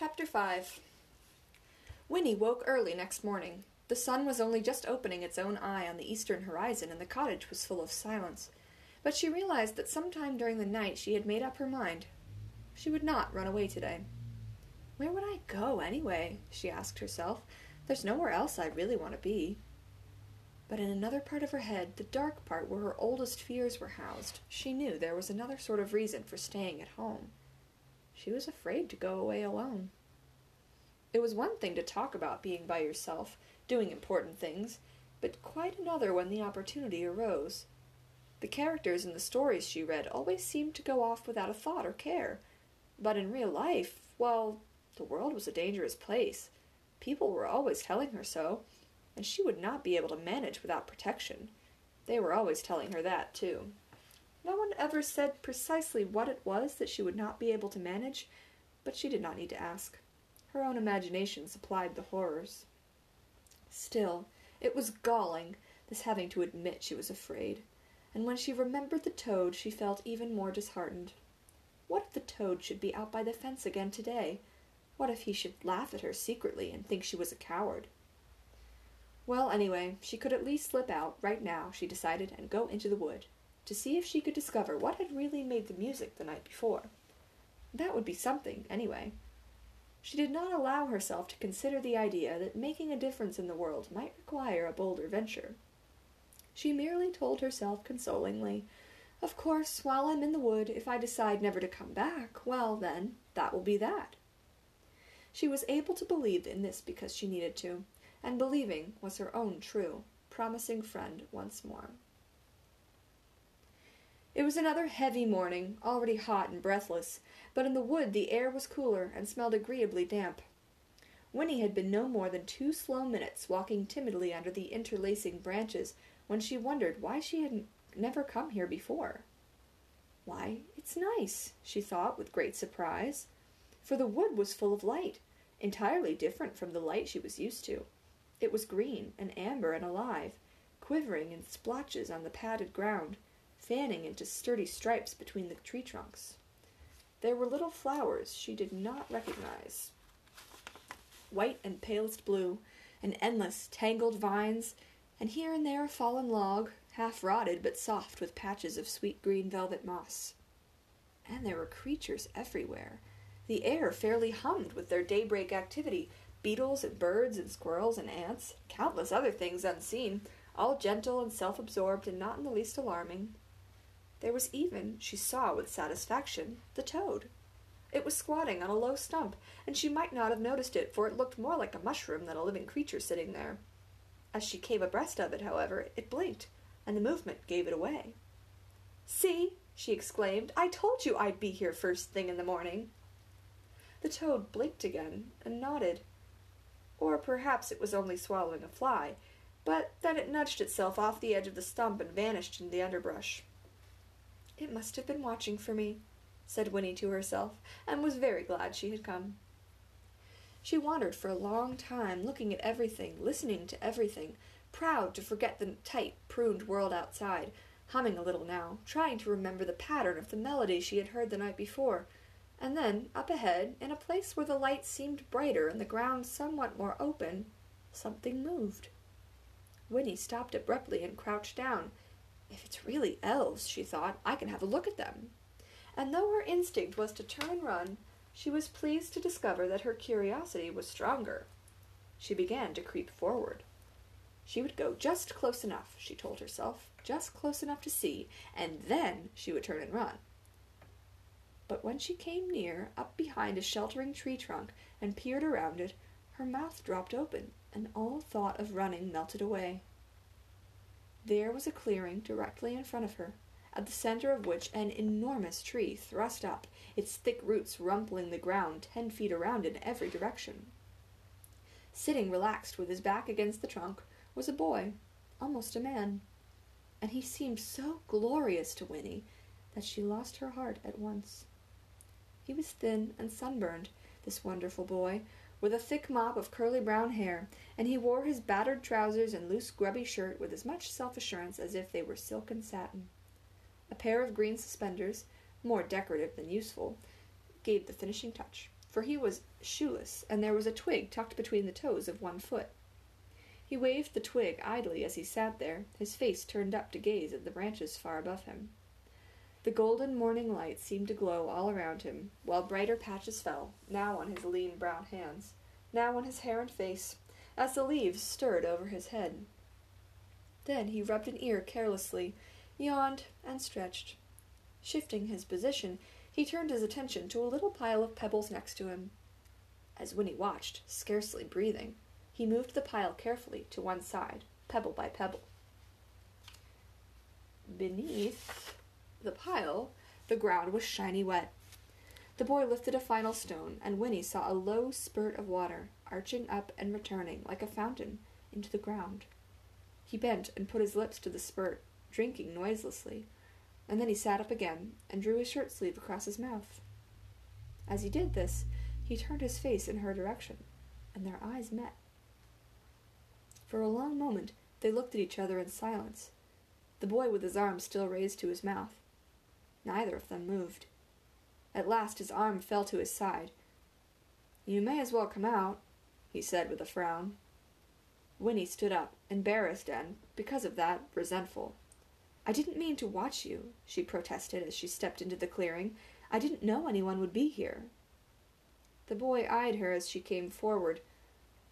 Chapter 5 Winnie woke early next morning. The sun was only just opening its own eye on the eastern horizon, and the cottage was full of silence. But she realized that sometime during the night she had made up her mind. She would not run away today. Where would I go, anyway? she asked herself. There's nowhere else I really want to be. But in another part of her head, the dark part where her oldest fears were housed, she knew there was another sort of reason for staying at home. She was afraid to go away alone. It was one thing to talk about being by yourself, doing important things, but quite another when the opportunity arose. The characters in the stories she read always seemed to go off without a thought or care. But in real life, well, the world was a dangerous place. People were always telling her so, and she would not be able to manage without protection. They were always telling her that, too. No one ever said precisely what it was that she would not be able to manage, but she did not need to ask. Her own imagination supplied the horrors. Still, it was galling, this having to admit she was afraid, and when she remembered the toad she felt even more disheartened. What if the toad should be out by the fence again today? What if he should laugh at her secretly and think she was a coward? Well, anyway, she could at least slip out, right now, she decided, and go into the wood, to see if she could discover what had really made the music the night before. That would be something, anyway. She did not allow herself to consider the idea that making a difference in the world might require a bolder venture. She merely told herself consolingly, Of course, while I'm in the wood, if I decide never to come back, well, then, that will be that. She was able to believe in this because she needed to, and believing was her own true, promising friend once more. It was another heavy morning, already hot and breathless, but in the wood the air was cooler and smelled agreeably damp. Winnie had been no more than two slow minutes walking timidly under the interlacing branches when she wondered why she had never come here before. Why, it's nice, she thought with great surprise, for the wood was full of light, entirely different from the light she was used to. It was green and amber and alive, quivering in splotches on the padded ground, fanning into sturdy stripes between the tree trunks. There were little flowers she did not recognize white and palest blue, and endless, tangled vines, and here and there a fallen log, half rotted but soft with patches of sweet green velvet moss. And there were creatures everywhere. The air fairly hummed with their daybreak activity beetles and birds and squirrels and ants, countless other things unseen, all gentle and self absorbed and not in the least alarming. There was even, she saw with satisfaction, the toad. It was squatting on a low stump, and she might not have noticed it, for it looked more like a mushroom than a living creature sitting there. As she came abreast of it, however, it blinked, and the movement gave it away. See, she exclaimed, I told you I'd be here first thing in the morning. The toad blinked again, and nodded. Or perhaps it was only swallowing a fly, but then it nudged itself off the edge of the stump and vanished in the underbrush. It must have been watching for me, said Winnie to herself, and was very glad she had come. She wandered for a long time, looking at everything, listening to everything, proud to forget the tight, pruned world outside, humming a little now, trying to remember the pattern of the melody she had heard the night before. And then, up ahead, in a place where the light seemed brighter and the ground somewhat more open, something moved. Winnie stopped abruptly and crouched down. If it's really elves, she thought, I can have a look at them. And though her instinct was to turn and run, she was pleased to discover that her curiosity was stronger. She began to creep forward. She would go just close enough, she told herself, just close enough to see, and then she would turn and run. But when she came near, up behind a sheltering tree trunk, and peered around it, her mouth dropped open, and all thought of running melted away. There was a clearing directly in front of her, at the center of which an enormous tree thrust up, its thick roots rumpling the ground ten feet around in every direction. Sitting relaxed with his back against the trunk was a boy, almost a man, and he seemed so glorious to Winnie that she lost her heart at once. He was thin and sunburned, this wonderful boy, with a thick mop of curly brown hair, and he wore his battered trousers and loose grubby shirt with as much self-assurance as if they were silk and satin. A pair of green suspenders, more decorative than useful, gave the finishing touch, for he was shoeless, and there was a twig tucked between the toes of one foot. He waved the twig idly as he sat there, his face turned up to gaze at the branches far above him. The golden morning light seemed to glow all around him, while brighter patches fell, now on his lean brown hands, now on his hair and face, as the leaves stirred over his head. Then he rubbed an ear carelessly, yawned, and stretched. Shifting his position, he turned his attention to a little pile of pebbles next to him. As Winnie watched, scarcely breathing, he moved the pile carefully to one side, pebble by pebble. Beneath the pile, the ground was shiny wet. The boy lifted a final stone, and Winnie saw a low spurt of water, arching up and returning, like a fountain, into the ground. He bent and put his lips to the spurt, drinking noiselessly, and then he sat up again and drew his shirt sleeve across his mouth. As he did this, he turned his face in her direction, and their eyes met. For a long moment they looked at each other in silence, the boy with his arm still raised to his mouth. Neither of them moved. At last his arm fell to his side. You may as well come out, he said with a frown. Winnie stood up, embarrassed and, because of that, resentful. I didn't mean to watch you, she protested as she stepped into the clearing. I didn't know anyone would be here. The boy eyed her as she came forward.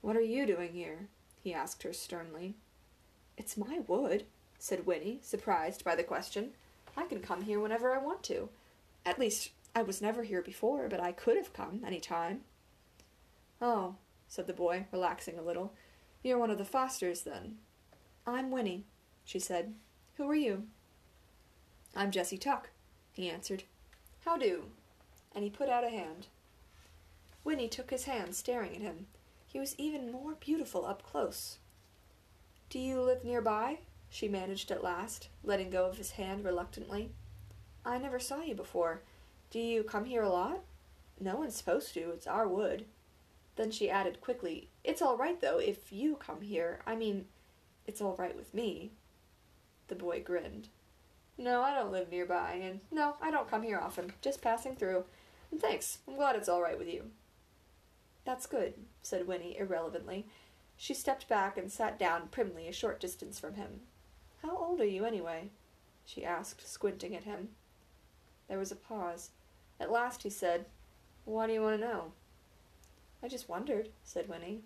What are you doing here? he asked her sternly. It's my wood, said Winnie, surprised by the question. I can come here whenever I want to. At least, I was never here before, but I could have come any time. Oh, said the boy, relaxing a little. You're one of the Fosters, then. I'm Winnie, she said. Who are you? I'm Jesse Tuck, he answered. How do? And he put out a hand. Winnie took his hand, staring at him. He was even more beautiful up close. Do you live nearby? She managed at last, letting go of his hand reluctantly. I never saw you before. Do you come here a lot? No one's supposed to. It's our wood. Then she added quickly, It's all right, though, if you come here. I mean, it's all right with me. The boy grinned. No, I don't live nearby, and no, I don't come here often. Just passing through. And thanks. I'm glad it's all right with you. That's good, said Winnie irrelevantly. She stepped back and sat down primly a short distance from him. How old are you, anyway? she asked, squinting at him. There was a pause. At last he said, Why do you want to know? I just wondered, said Winnie.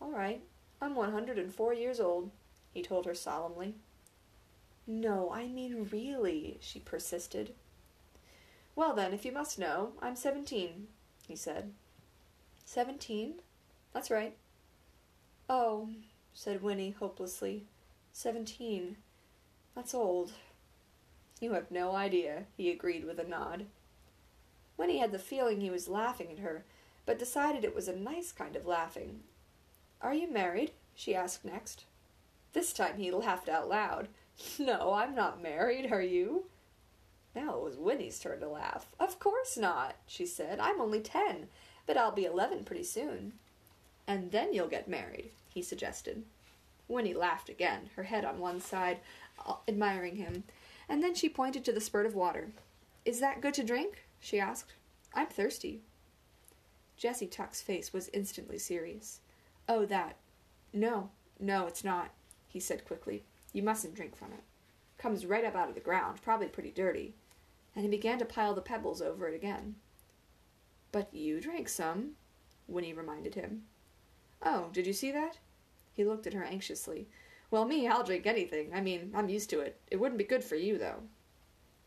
All right. I'm one hundred and four years old, he told her solemnly. No, I mean really, she persisted. Well, then, if you must know, I'm seventeen, he said. Seventeen? That's right. Oh, said Winnie hopelessly. Seventeen. That's old. You have no idea, he agreed with a nod. Winnie had the feeling he was laughing at her, but decided it was a nice kind of laughing. Are you married? she asked next. This time he laughed out loud. No, I'm not married, are you? Now it was Winnie's turn to laugh. Of course not, she said. I'm only ten, but I'll be eleven pretty soon. And then you'll get married, he suggested. Winnie laughed again, her head on one side, admiring him, and then she pointed to the spurt of water. Is that good to drink? she asked. I'm thirsty. Jesse Tuck's face was instantly serious. Oh, that. No, no, it's not, he said quickly. You mustn't drink from it. Comes right up out of the ground, probably pretty dirty. And he began to pile the pebbles over it again. But you drank some, Winnie reminded him. Oh, did you see that? He looked at her anxiously. Well, me, I'll drink anything. I mean, I'm used to it. It wouldn't be good for you, though.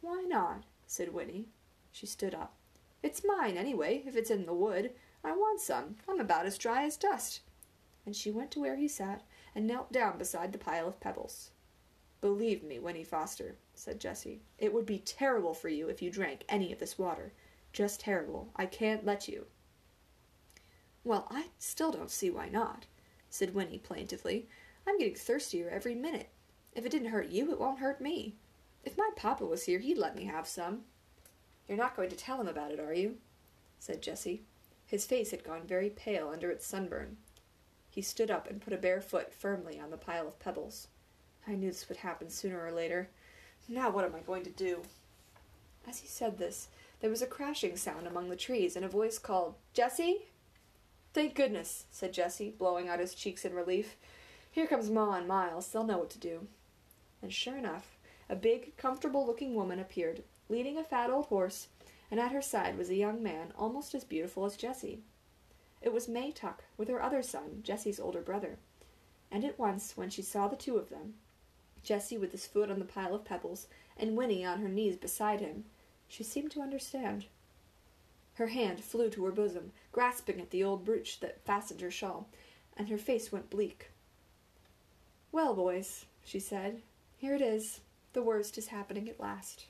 Why not? said Winnie. She stood up. It's mine, anyway, if it's in the wood. I want some. I'm about as dry as dust. And she went to where he sat and knelt down beside the pile of pebbles. Believe me, Winnie Foster, said Jesse, it would be terrible for you if you drank any of this water. Just terrible. I can't let you. Well, I still don't see why not said Winnie plaintively. I'm getting thirstier every minute. If it didn't hurt you, it won't hurt me. If my papa was here, he'd let me have some. You're not going to tell him about it, are you? said Jesse. His face had gone very pale under its sunburn. He stood up and put a bare foot firmly on the pile of pebbles. I knew this would happen sooner or later. Now what am I going to do? As he said this, there was a crashing sound among the trees, and a voice called, Jesse? Thank goodness, said Jesse, blowing out his cheeks in relief. Here comes Ma and Miles. They'll know what to do. And sure enough, a big, comfortable looking woman appeared, leading a fat old horse, and at her side was a young man almost as beautiful as Jesse. It was May Tuck, with her other son, Jesse's older brother. And at once, when she saw the two of them, Jesse with his foot on the pile of pebbles, and Winnie on her knees beside him, she seemed to understand. Her hand flew to her bosom, grasping at the old brooch that fastened her shawl, and her face went bleak. Well, boys, she said, here it is. The worst is happening at last.